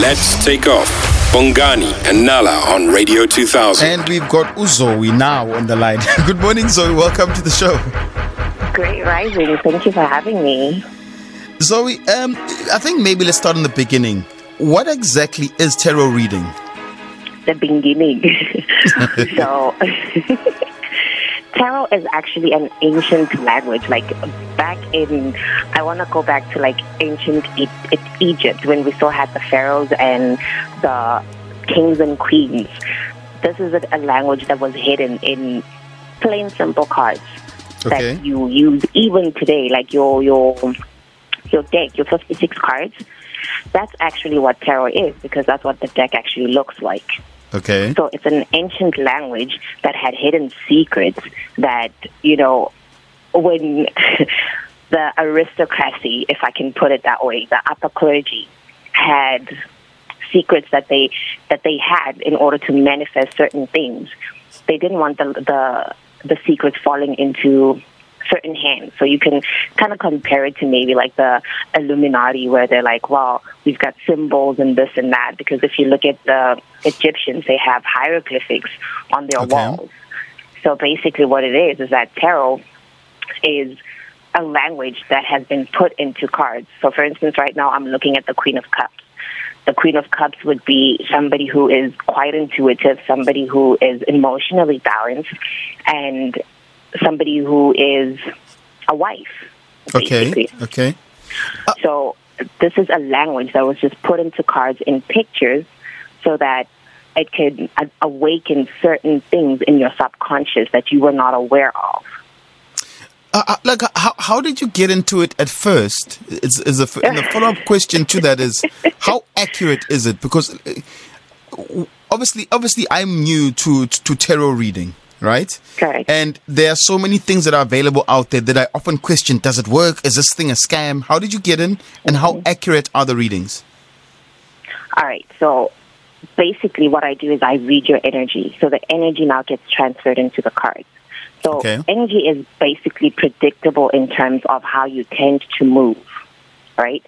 Let's take off. Bongani and Nala on Radio 2000. And we've got Uzoe now on the line. Good morning, Zoe. Welcome to the show. Great rising. Thank you for having me. Zoe, um, I think maybe let's start in the beginning. What exactly is tarot reading? The beginning. so, tarot is actually an ancient language. Like back in, I want to go back to like ancient e- Egypt when we still had the pharaohs and the kings and queens. This is a, a language that was hidden in plain, simple cards Okay. that you use even today, like your your your deck, your 56 cards. That's actually what tarot is because that's what the deck actually looks like. Okay. So it's an ancient language that had hidden secrets that, you know, when the aristocracy, if I can put it that way, the upper clergy had secrets that they that they had in order to manifest certain things. They didn't want the the the secrets falling into certain hands. So you can kind of compare it to maybe like the Illuminati where they're like, well, we've got symbols and this and that. Because if you look at the Egyptians, they have hieroglyphics on their Okay. walls. So basically what it is is that tarot is a language that has been put into cards. So for instance, right now I'm looking at the Queen of Cups. The Queen of Cups would be somebody who is quite intuitive, somebody who is emotionally balanced, and somebody who is a wife. Okay. basically. Okay. So this is a language that was just put into cards in pictures so that it could a- awaken certain things in your subconscious that you were not aware of. Uh, uh, like, how, how did you get into it at first? Is, is a, and the follow up question to that is how accurate is it? Because uh, obviously, obviously, I'm new to to tarot reading, right? Correct. And there are so many things that are available out there that I often question: Does it work? Is this thing a scam? How did you get in? And how mm-hmm. accurate are the readings? All right. So basically, what I do is I read your energy. So the energy now gets transferred into the cards. So Okay. energy is basically predictable in terms of how you tend to move, right?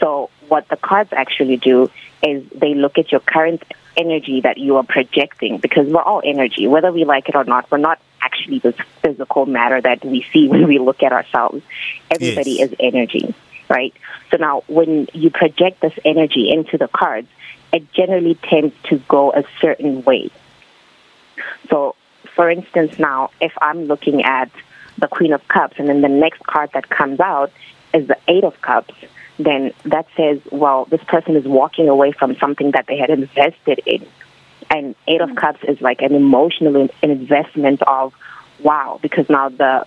So what the cards actually do is they look at your current energy that you are projecting because we're all energy, whether we like it or not. We're not actually this physical matter that we see when we look at ourselves. Everybody Yes. is energy, right? So now when you project this energy into the cards, it generally tends to go a certain way. So, for instance, now if I'm looking at the Queen of Cups and then the next card that comes out is the Eight of Cups, then that says, well, this person is walking away from something that they had invested in. And Eight of hmm. Cups is like an emotional in- investment of, wow, because now the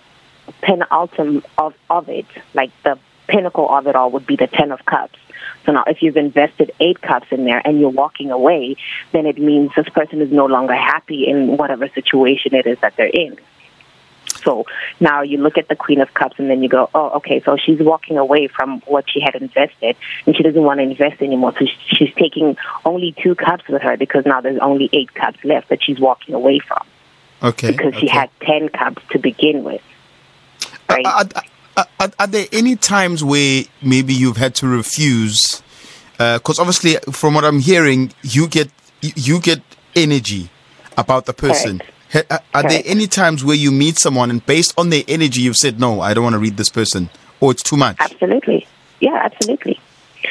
penultimate of, of it, like the pinnacle of it all, would be the Ten of Cups. So now, if you've invested eight cups in there and you're walking away, then it means this person is no longer happy in whatever situation it is that they're in. So now you look at the Queen of Cups and then you go, oh, okay, so she's walking away from what she had invested and she doesn't want to invest anymore. So she's taking only two cups with her because now there's only eight cups left that she's walking away from Okay. because she had 10 cups to begin with. Right? Are, are, are, are there any times where maybe you've had to refuse? Uh, because obviously, from what I'm hearing, you get you- get energy about the person. Are, uh, are there any times where you meet someone and based on their energy, you've said, "No, I don't want to read this person," or it's too much? Absolutely. Yeah, absolutely.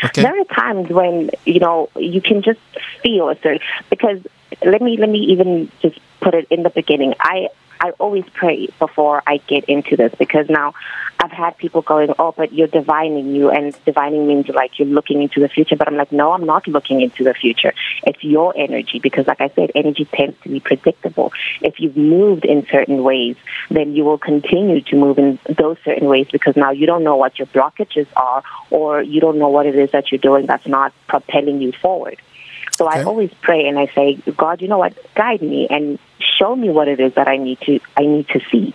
Okay. There are times when you know you can just feel a certain because let me let me even just put it in the beginning. I I always pray before I get into this because now I've had people going, oh, but you're divining you, and divining means like you're looking into the future. But I'm like, no, I'm not looking into the future. It's your energy because, like I said, energy tends to be predictable. If you've moved in certain ways, then you will continue to move in those certain ways because now you don't know what your blockages are, or you don't know what it is that you're doing that's not propelling you forward. So I always pray and I say, God, you know what? Guide me and show me what it is that I need to I need to see.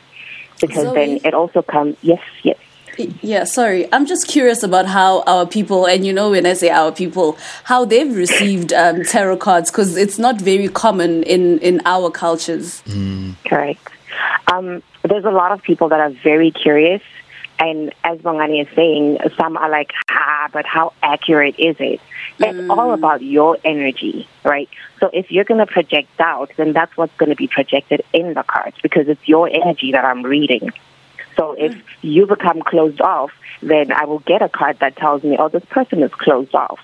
Because Zoe? then it also comes yes, yes. Yeah, sorry. I'm just curious about how our people, and you know, when I say our people, how they've received um, tarot cards because it's not very common in in our cultures. Correct. Um, there's a lot of people that are very curious And as Bongani is saying, some are like, ah, but how accurate is it? It's all about your energy, right? So if you're going to project doubt, then that's what's going to be projected in the cards because it's your energy that I'm reading. So if you become closed off, then I will get a card that tells me, oh, this person is closed off.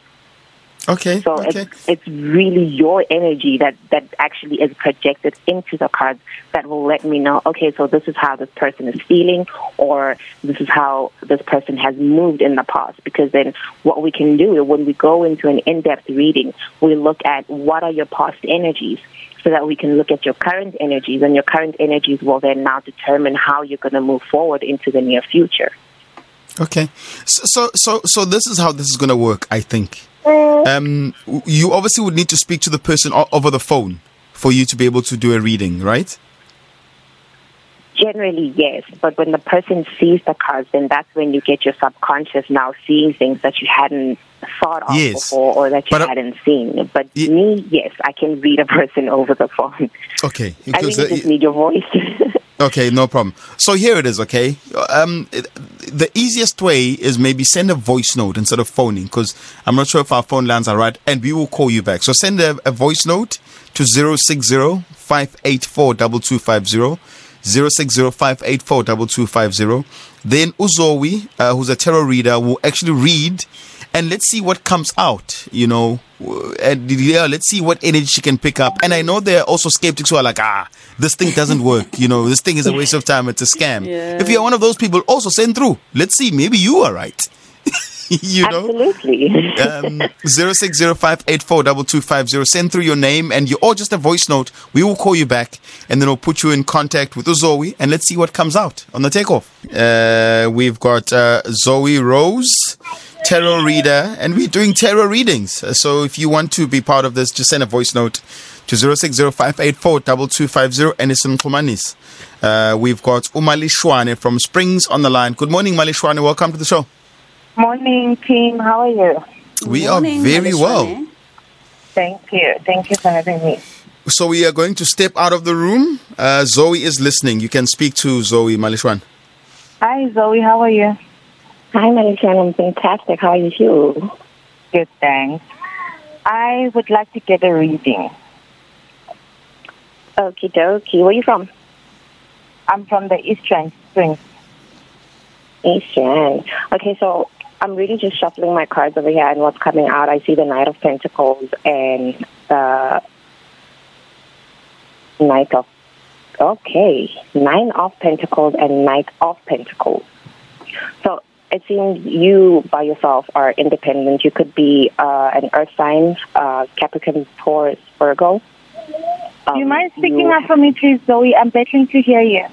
Okay. So okay. it's, it's really your energy that, that actually is projected into the cards that will let me know, okay, so this is how this person is feeling or this is how this person has moved in the past. Because then what we can do when we go into an in-depth reading, we look at what are your past energies so that we can look at your current energies and your current energies will then now determine how you're going to move forward into the near future. Okay. So so so this is how this is going to work, I think. Um, you obviously would need to speak to the person o- over the phone for you to be able to do a reading, right? Generally, yes. But when the person sees the cards, then that's when you get your subconscious now seeing things that you hadn't thought of Yes. before or that you But, uh, hadn't seen. But Ye- me, yes, I can read a person over the phone. Okay. I really uh, just need your voice. Okay, no problem. So here it is, okay? Um, it- the easiest way is maybe send a voice note instead of phoning because I'm not sure if our phone lines are right and we will call you back. So send a, a voice note to 060 584 2250. 060 584 2250. Then Uzowi, uh, who's a tarot reader, will actually read and let's see what comes out, you know. And yeah, let's see what energy she can pick up. And I know there are also skeptics who are like, ah, this thing doesn't work. You know, this thing is a waste of time. It's a scam. Yeah. If you're one of those people, also send through. Let's see. Maybe you are right. you know, Absolutely. um, zero six zero five eight four double two five zero. Send through your name and you, or just a voice note. We will call you back, and then we'll put you in contact with Zoe, and let's see what comes out on the takeoff. Uh, we've got uh, Zoe Rose, tarot reader, and we're doing tarot readings. Uh, So if you want to be part of this, just send a voice note to zero six zero five eight four double two five zero, and it's in Kumanis. Uh, we've got Umali Shwane from Springs on the line. Good morning, Mali Shwane. Welcome to the show. Morning, team. How are you? We Morning, are very Malishwane. well. Thank you. Thank you for having me. So we are going to step out of the room. Uh, Zoe is listening. You can speak to Zoe Malishwan. Hi, Zoe. How are you? Hi, Melissa. I'm fantastic. How are you? Good, thanks. I would like to get a reading. Okie dokie. Where are you from? I'm from the Eastern Springs. Eastern. Okay, so I'm really just shuffling my cards over here, and what's coming out, I see the Knight of Pentacles and the Knight of. Okay, Nine of Pentacles and Knight of Pentacles. So it seems you by yourself are independent. You could be uh, an Earth sign, uh, Capricorn, Taurus, Virgo. Do you Um, mind speaking you- up for me, please, Zoe? I'm begging to hear you.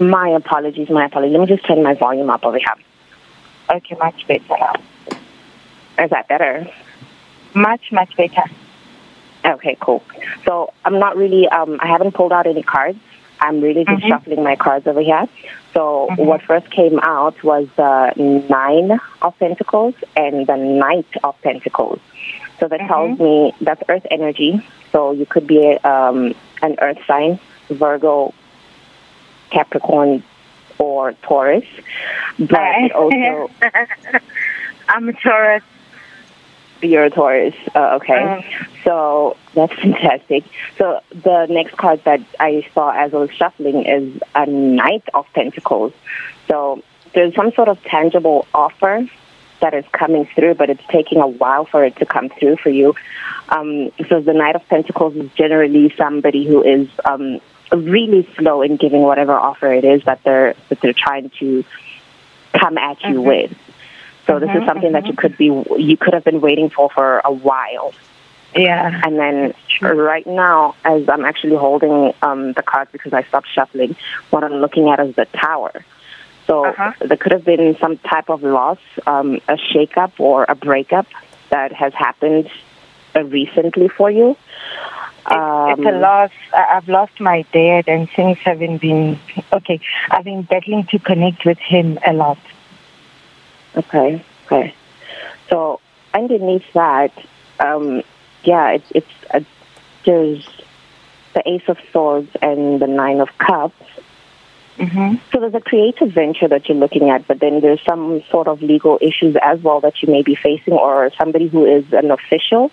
My apologies, my apologies. Let me just turn my volume up over here. Okay, much better now. Is that better? Much, much better. Okay, cool. So I'm not really, um, I haven't pulled out any cards. I'm really just Mhm. shuffling my cards over here. So Mhm. what first came out was the Nine of Pentacles and the Knight of Pentacles. So that tells me that's Earth energy. So you could be um, an Earth sign, Virgo, Capricorn, or Taurus. But also I'm a Taurus. You're a Taurus. Uh, okay. Mm. So that's fantastic. So the next card that I saw as I was shuffling is a Knight of Pentacles. So there's some sort of tangible offer that is coming through, but it's taking a while for it to come through for you. Um, so the Knight of Pentacles is generally somebody who is um, really slow in giving whatever offer it is that they're that they're trying to come at you with. So this is Mhm, something that you could be you could have been waiting for for a while. Yeah. And then right now, as I'm actually holding um, the cards because I stopped shuffling, what I'm looking at is the tower. So Uh-huh. there could have been some type of loss, um, a shakeup or a breakup that has happened uh, recently for you. It's, it's a Um, loss. I- I've lost my dad, and things haven't been okay. I've been battling to connect with him a lot. Okay, okay. So underneath that, um, yeah, it's it's uh, there's the Ace of Swords and the Nine of Cups. Mm-hmm. So there's a creative venture that you're looking at, but then there's some sort of legal issues as well that you may be facing, or somebody who is an official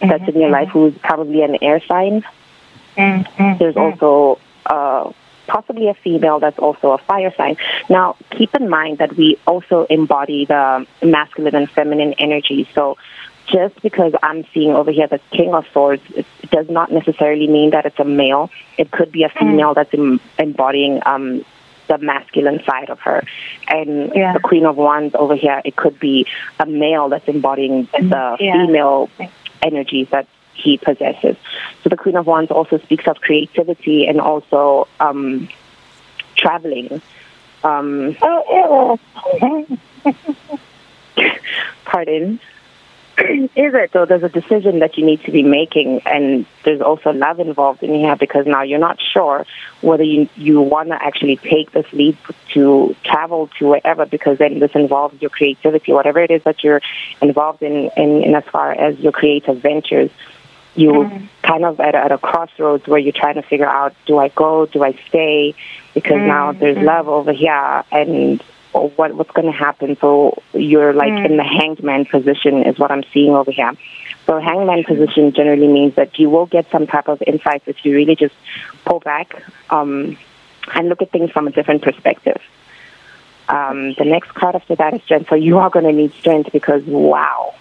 that's in your life who's probably an air sign. Mm-hmm. There's also uh, possibly a female that's also a fire sign. Now, keep in mind that we also embody the masculine and feminine energy. So, just because I'm seeing over here the King of Swords, it does not necessarily mean that it's a male. It could be a female that's em- embodying um, the masculine side of her. And Yeah. the Queen of Wands over here, it could be a male that's embodying the Yeah. female energies that he possesses. So the Queen of Wands also speaks of creativity and also um, traveling. Um, Oh, pardon. Is it? So there's a decision that you need to be making, and there's also love involved in here because now you're not sure whether you you want to actually take this leap to travel to wherever because then this involves your creativity, whatever it is that you're involved in, in, in as far as your creative ventures. You kind of at a, at a crossroads where you're trying to figure out: do I go? Do I stay? Because now there's love over here, and what what's going to happen. So you're like in the hanged man position is what I'm seeing over here. So hanged man position generally means that you will get some type of insights if you really just pull back um, and look at things from a different perspective. Um, the next card after that is strength. So you are going to need strength because wow,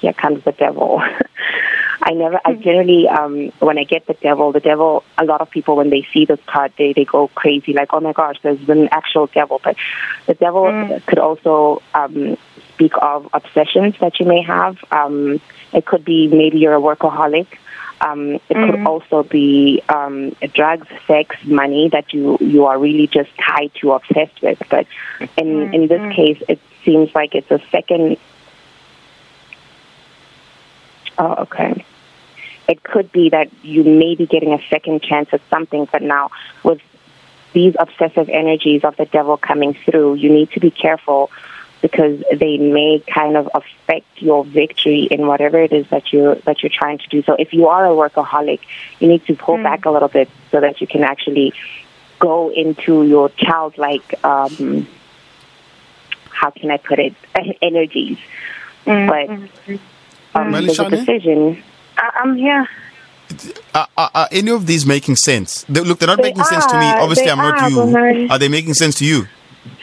here comes the devil. I never, I generally, um, when I get the devil, the devil, a lot of people, when they see this card, they, they go crazy, like, oh my gosh, there's an actual devil. But the devil could also um, speak of obsessions that you may have. Um, it could be maybe you're a workaholic. Um, it could also be um, drugs, sex, money that you, you are really just tied to, obsessed with. But in, in this case, it seems like it's a second Oh, okay. It could be that you may be getting a second chance at something, but now with these obsessive energies of the devil coming through, you need to be careful because they may kind of affect your victory in whatever it is that you're that you're trying to do. So if you are a workaholic, you need to pull hmm. back a little bit so that you can actually go into your childlike um how can I put it energies. Hmm. But hmm. Um, there's a decision I- I'm here. Are, are, are any of these making sense? They, look, they're not They making sense to me. Obviously, I'm not are, you. Bongani. Are they making sense to you?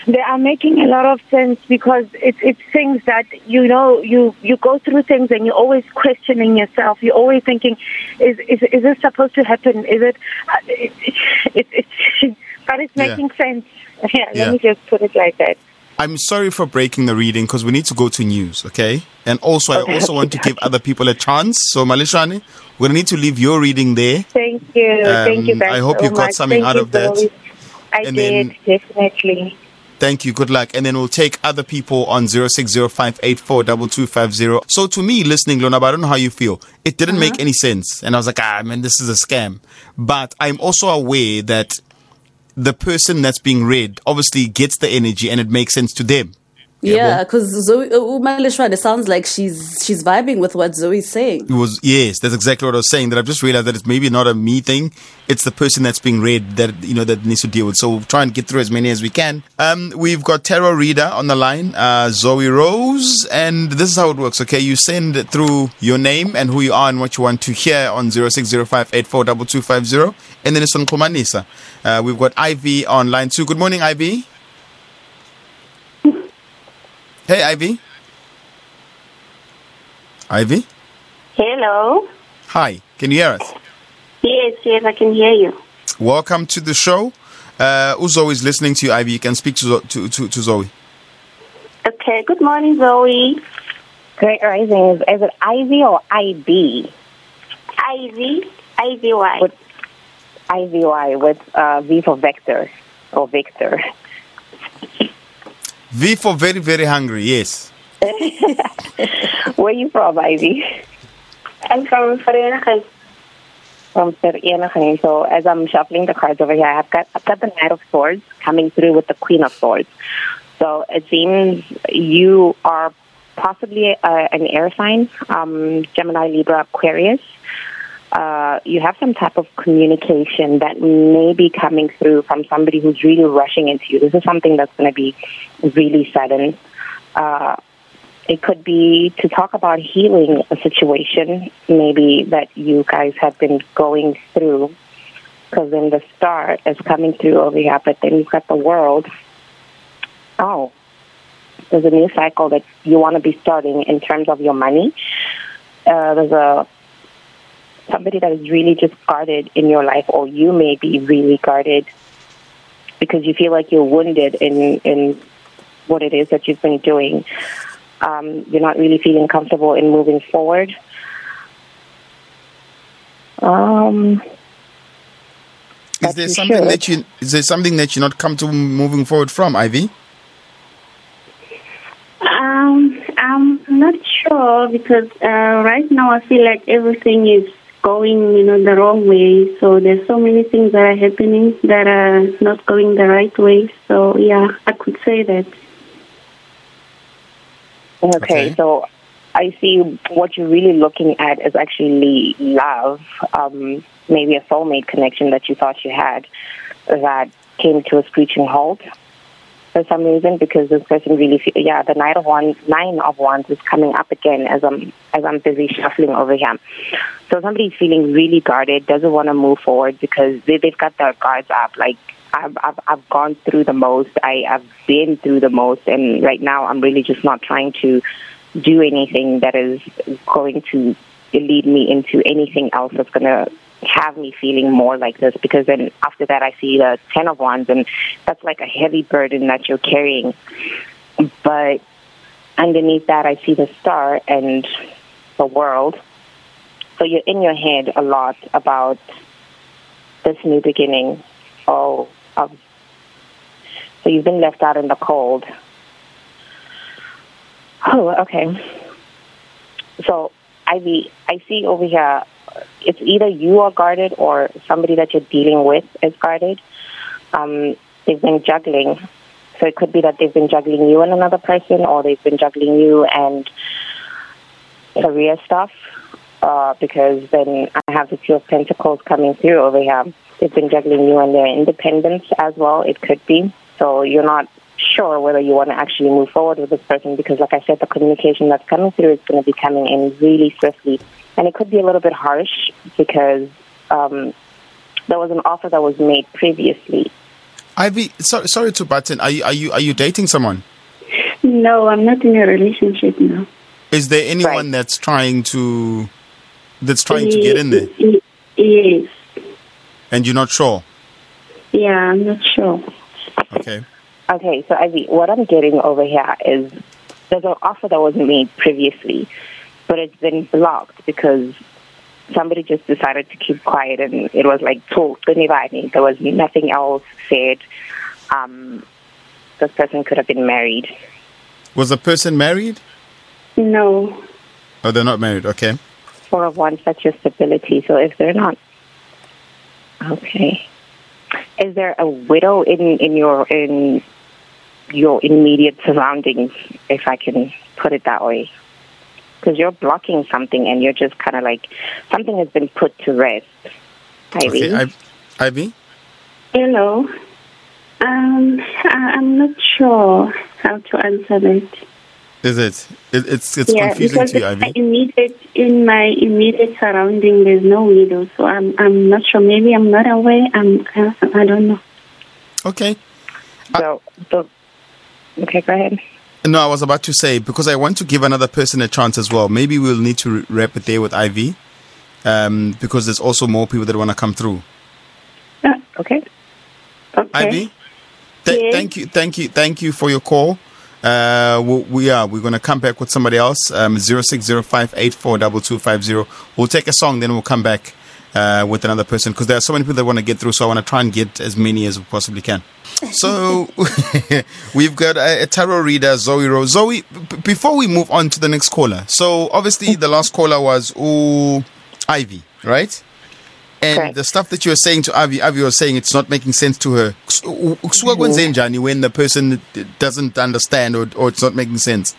They are making a lot of sense because it's it's things that you know you you go through things and you're always questioning yourself. You're always thinking, is is is this supposed to happen? Is it? Uh, it, it, it but it's Yeah. making sense. Yeah, let Yeah. me just put it like that. I'm sorry for breaking the reading because we need to go to news, okay? And also, I also want to give other people a chance. So, Malishani, we're going to need to leave your reading there. Thank you, thank you. Um, I hope so you got much. something Thank out of that. I And did then- definitely. Thank you. Good luck. And then we'll take other people on 0605842250. So to me, listening, Lona, I don't know how you feel. It didn't make any sense. And I was like, ah, man, this is a scam. But I'm also aware that the person that's being read obviously gets the energy and it makes sense to them. Yeah, because Zoe Umalishwan, it sounds like she's she's vibing with what Zoe's saying. It was yes, that's exactly what I was saying. That I've just realized that it's maybe not a me thing. It's the person that's being read that you know that needs to deal with. So we'll try and get through as many as we can. Um, we've got Tarot Reader on the line, uh, Zoe Rose, and this is how it works. Okay, you send through your name and who you are and what you want to hear on zero six zero five eight four double two five zero, and then it's on Kumanisa. Uh, we've got Ivy on line two. Good morning, Ivy. Hey, Ivy. Ivy. Hello. Hi. Can you hear us? Yes, yes, I can hear you. Welcome to the show. Uh, Uzo is listening to you, Ivy. You can speak to, to, to, to Zoe. Okay. Good morning, Zoe. Great Rising. Is, is it Ivy or IB? Ivy. Ivy With IVY with uh, V for Vector or Victor. V for very, very hungry. Yes. Where are you from, Ivy? I'm from Vereeniging. From Vereeniging. So as I'm shuffling the cards over here, I've got I've got the Knight of Swords coming through with the Queen of Swords. So it seems you are possibly uh, an air sign, um, Gemini, Libra, Aquarius. Uh, you have some type of communication that may be coming through from somebody who's really rushing into you. This is something that's going to be really sudden. Uh, it could be to talk about healing a situation, maybe that you guys have been going through. Because then the star is coming through over here, but then you've got the world. Oh, there's a new cycle that you want to be starting in terms of your money. Uh, there's a somebody that is really just guarded in your life, or you may be really guarded because you feel like you're wounded in in what it is that you've been doing. Um, you're not really feeling comfortable in moving forward. Um, Is there something should. that you is there something that you're not comfortable moving forward from, Ivy? Um, I'm not sure because uh, right now I feel like everything is going, you know, the wrong way. So there's so many things that are happening that are not going the right way. So yeah, I could say that. Okay, Okay. so I see what you're really looking at is actually love, um, maybe a soulmate connection that you thought you had that came to a screeching halt for some reason because this person really, fe- yeah, the nine of wands, nine of wands is coming up again as I'm as I'm busy shuffling over here. So somebody's feeling really guarded, doesn't want to move forward because they, they've got their guards up. Like I've, I've I've gone through the most. I I've been through the most, and right now I'm really just not trying to do anything that is going to lead me into anything else that's going to have me feeling more like this because then after that I see the ten of wands and that's like a heavy burden that you're carrying. But underneath that I see the star and the world. So you're in your head a lot about this new beginning of, of so you've been left out in the cold. Oh okay. So Ivy, I see over here, it's either you are guarded or somebody that you're dealing with is guarded. Um, they've been juggling. So it could be that they've been juggling you and another person, or they've been juggling you and career stuff. Uh, because then I have the Two of Pentacles coming through over here. They've been juggling you and their independence as well. It could be. So you're not sure whether you want to actually move forward with this person because, like I said, the communication that's coming through is going to be coming in really swiftly. And it could be a little bit harsh because um, there was an offer that was made previously. Ivy, so, sorry to button. Are you are you are you dating someone? No, I'm not in a relationship now. Is there anyone Right. that's trying to that's trying to get in there, Yes. and you're not sure? Yeah, I'm not sure. Okay. Okay, so Ivy, what I'm getting over here is there's an offer that was made previously, but it's been blocked because somebody just decided to keep quiet and it was like anybody. There was nothing else said. Um, this person could have been married. Was the person married? No. Oh, they're not married. Okay. Four of one that's your stability. So if they're not, okay. Is there a widow in in your in your immediate surroundings, if I can put it that way? Because you're blocking something, and you're just kind of like something has been put to rest. Ivy. Okay. I, Ivy. Hello. Um, I- I'm not sure how to answer that. Is it? it it's it's yeah, confusing because to you, in my Ivy. immediate in my immediate surrounding, there's no widow, so I'm I'm not sure. Maybe I'm not aware. I'm I I don't know. Okay. So, so okay, go ahead. No, I was about to say because I want to give another person a chance as well. Maybe we'll need to wrap it there with Ivy, um, because there's also more people that want to come through. Okay. Okay. Ivy, th- Yes. thank you, thank you, thank you for your call. Uh, we, we are we're gonna come back with somebody else. Um, zero six zero five eight four double two five zero. We'll take a song, then we'll come back uh, with another person because there are so many people that want to get through. So I want to try and get as many as we possibly can. So we've got a, a tarot reader, Zoe Rose. Zoe, b- before we move on to the next caller, so obviously the last caller was ooh, Ivy, right? And Correct. the stuff that you were saying to Avi, Avi was saying it's not making sense to her. Kwenzenjani when the person doesn't understand or, or it's not making sense?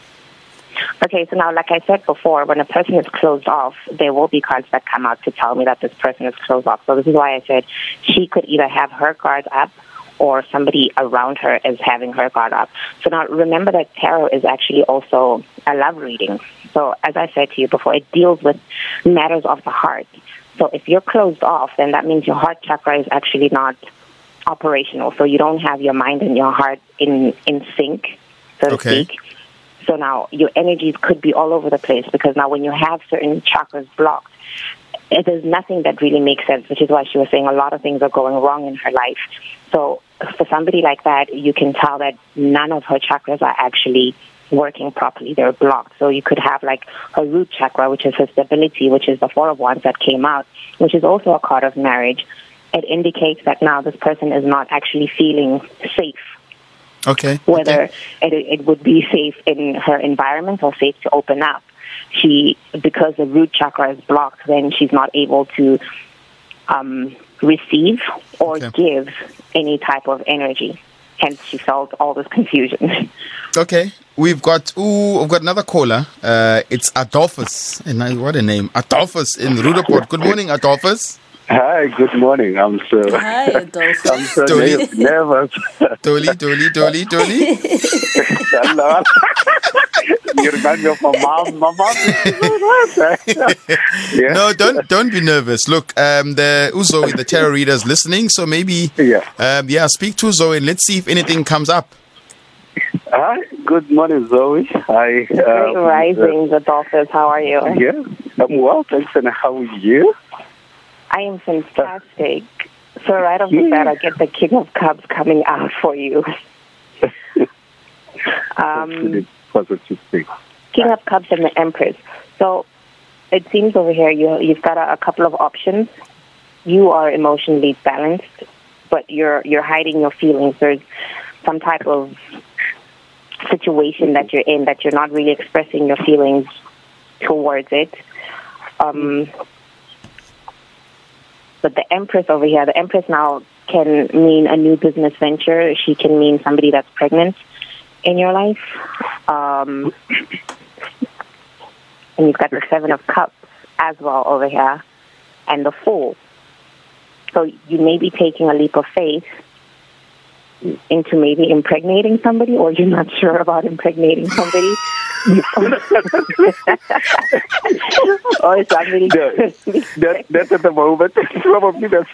Okay, so now, like I said before, when a person is closed off, there will be cards that come out to tell me that this person is closed off. So this is why I said she could either have her guard up or somebody around her is having her guard up. So now remember that tarot is actually also a love reading. So as I said to you before, it deals with matters of the heart. So if you're closed off, then that means your heart chakra is actually not operational. So you don't have your mind and your heart in, in sync, so to Okay. speak. So now your energies could be all over the place because now when you have certain chakras blocked, is nothing that really makes sense, which is why she was saying a lot of things are going wrong in her life. So for somebody like that, you can tell that none of her chakras are actually working properly. They're blocked. So you could have like her root chakra, which is her stability, which is the four of wands that came out, which is also a card of marriage. It indicates that now this person is not actually feeling safe Okay. whether okay. it, it would be safe in her environment or safe to open up. She, because the root chakra is blocked, then she's not able to um, receive or Okay. give any type of energy. Hence, she felt all this confusion. Okay, we've got ooh, we've got another caller. Uh, it's Adolphus, and what a name, Adolphus in Roodepoort. Good morning, Adolphus. Hi, good morning. I'm so Hi, Adolphus. I'm so Tony. ner- nervous. Dolly, Dolly, Dolly, Dolly. Hello. you remind me of my mom. My mom is so nice. yeah. No, don't don't be nervous. Look, um, the Uzo, the tarot reader, is listening, so maybe Yeah. um, yeah, speak to Zoe and let's see if anything comes up. Hi. Good morning, Zoe. Hi. Great um, risings, Adolphus. How are you? uh, yeah. I'm well, thanks. And how are you? I am fantastic. So right off the bat, I get the King of Cups coming out for you. Um, positive thing. King of Cups and the Empress. So it seems over here you you've got a, a couple of options. You are emotionally balanced, but you're you're hiding your feelings. There's some type of situation that you're in that you're not really expressing your feelings towards it. Um, but the Empress over here, the Empress now can mean a new business venture. She can mean somebody that's pregnant in your life. Um, and you've got the Seven of Cups as well over here, and the Fool. So you may be taking a leap of faith into maybe impregnating somebody, or you're not sure about impregnating somebody. Or somebody. that, that, that's at the moment. Probably that's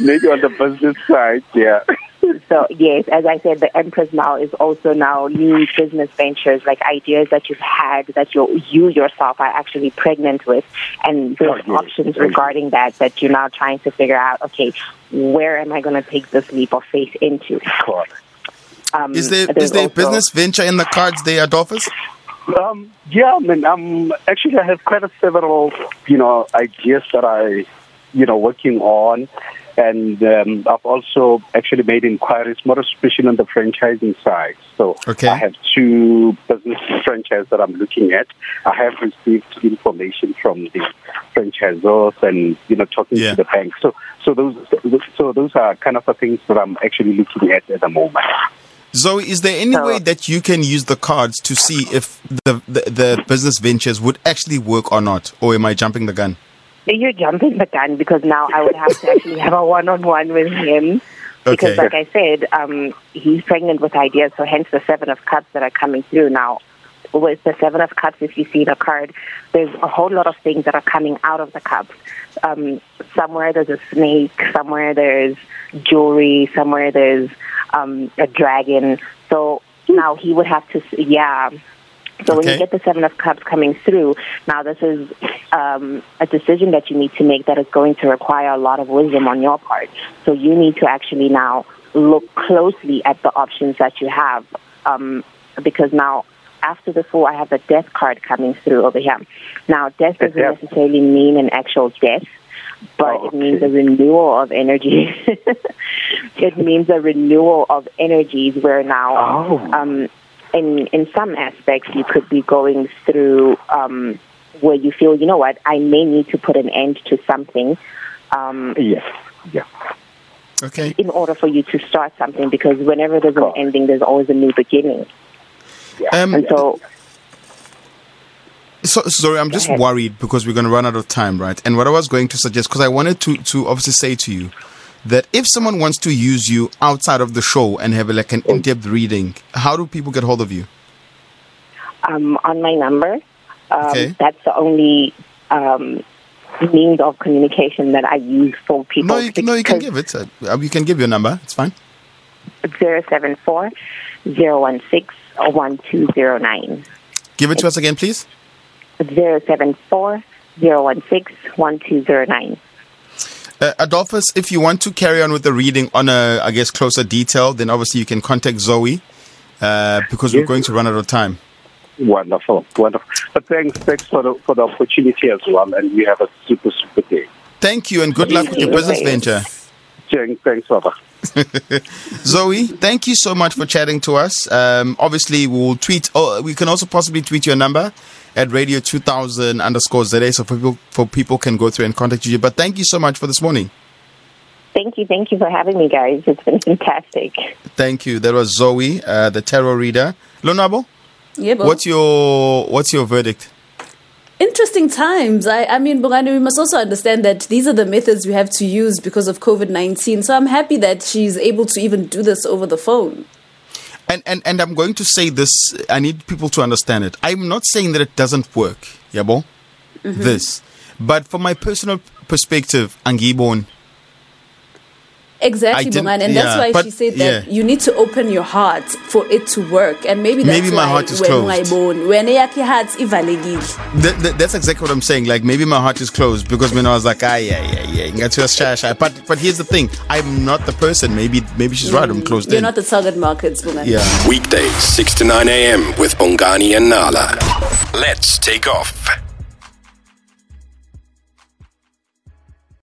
maybe on the business side. Yeah. So yes, as I said, the Empress now is also now new business ventures, like ideas that you've had that you you yourself are actually pregnant with, and there's Oh, yes. options regarding that that you're now trying to figure out. Okay, where am I going to take this leap of faith into? God. Um, Is there there's there also- business venture in the cards there, Adolphus? Um, yeah, I mean, um, actually, I have quite a several, you know, ideas that I, you know, working on, and um, I've also actually made inquiries, more especially on the franchising side. So Okay. I have two business franchises that I'm looking at. I have received information from the franchisors, and you know, talking Yeah. to the bank. So, so those, so those are kind of the things that I'm actually looking at at the moment. Zoe, is there any So- way that you can use the cards to see if the, the the business ventures would actually work or not, or am I jumping the gun? You're jumping the gun because now I would have to actually have a one-on-one with him. Because, Okay. like I said, um, he's pregnant with ideas, so hence the Seven of Cups that are coming through now. With the Seven of Cups, if you see the card, there's a whole lot of things that are coming out of the cups. Um, somewhere there's a snake, somewhere there's jewelry, somewhere there's um, a dragon. So now he would have to, yeah. So when you get the Seven of Cups coming through, now this is um, a decision that you need to make that is going to require a lot of wisdom on your part. So you need to actually now look closely at the options that you have, um, because now after the Fool, I have a Death card coming through over here. Now, death doesn't Death. necessarily mean an actual death, but Oh, it means a renewal of energy. it means a renewal of energies where now Oh. um, in in some aspects you could be going through um, where you feel you know what I may need to put an end to something um, Yes. Yeah. Okay. in order for you to start something because whenever there's an ending there's always a new beginning Um, and so So, sorry, I'm just worried because we're going to run out of time, right? And what I was going to suggest, because I wanted to, to obviously say to you that if someone wants to use you outside of the show and have like an in depth reading, how do people get hold of you? Um, on my number, um, Okay. that's the only um, means of communication that I use for people. No, you, can- no, you can give it. Uh, you can give your number. It's fine. Zero seven four zero one six one two zero nine. Give it to us again, please. Zero seven four zero one six one two zero nine. Uh, Adolphus, if you want to carry on with the reading on a, I guess, closer detail, then obviously you can contact Zoe uh, because we're going to run out of time. Wonderful, wonderful. But thanks, thanks for the for the opportunity as well, and you have a super super day. Thank you and good luck with your business venture. Thanks, thanks, Baba. Zoe, thank you so much for chatting to us. Um, obviously, we'll tweet. Oh, we can also possibly tweet your number at radio 2000 underscore ZA so for people, for people can go through and contact you. But thank you so much for this morning. Thank you, thank you for having me, guys. It's been fantastic. Thank you. That was Zoe, uh, the tarot reader. Lonabo, Yeah, but what's your what's your verdict? Interesting times. I, I mean, Bongani, we must also understand that these are the methods we have to use because of COVID 19. So I'm happy that she's able to even do this over the phone. And, and and I'm going to say this. I need people to understand it. I'm not saying that it doesn't work, yabo. Mm-hmm. This, but from my personal perspective, angibon. Exactly, I didn't- Bongani. And that's why but- she said that yeah. you need to open your heart for it to work. And maybe that's Maybe my why heart is when closed. ungayiboni, when eyakhe heart ivalekile. That, that, that's exactly what I'm saying. Like maybe my heart is closed because when I was like, ah, yeah, yeah, yeah, ngathi shy, shy. But but here's the thing: I'm not the person. Maybe maybe she's right. I'm closed You're in. not the target markets, Bongani. yeah. Weekdays, 6 to 9 a.m. with Bongani and Nala. Let's take off.